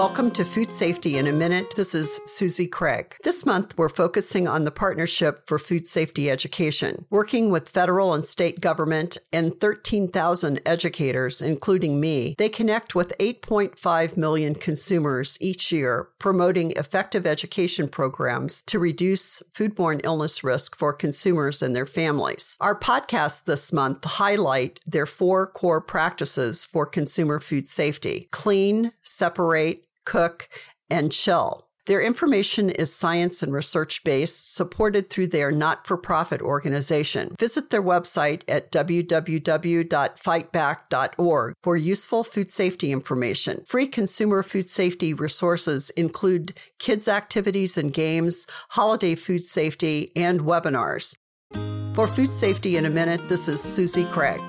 Welcome to Food Safety in a Minute. This is Susie Craig. This month, we're focusing on the Partnership for Food Safety Education. Working with federal and state government and 13,000 educators, including me, they connect with 8.5 million consumers each year, promoting effective education programs to reduce foodborne illness risk for consumers and their families. Our podcasts this month highlight their four core practices for consumer food safety clean, separate, cook, and chill. Their information is science and research based, supported through their not for profit organization. Visit their website at www.fightbac.org for useful food safety information. Free consumer food safety resources include kids' activities and games, holiday food safety, and webinars. For Food Safety in a Minute, this is Susie Craig.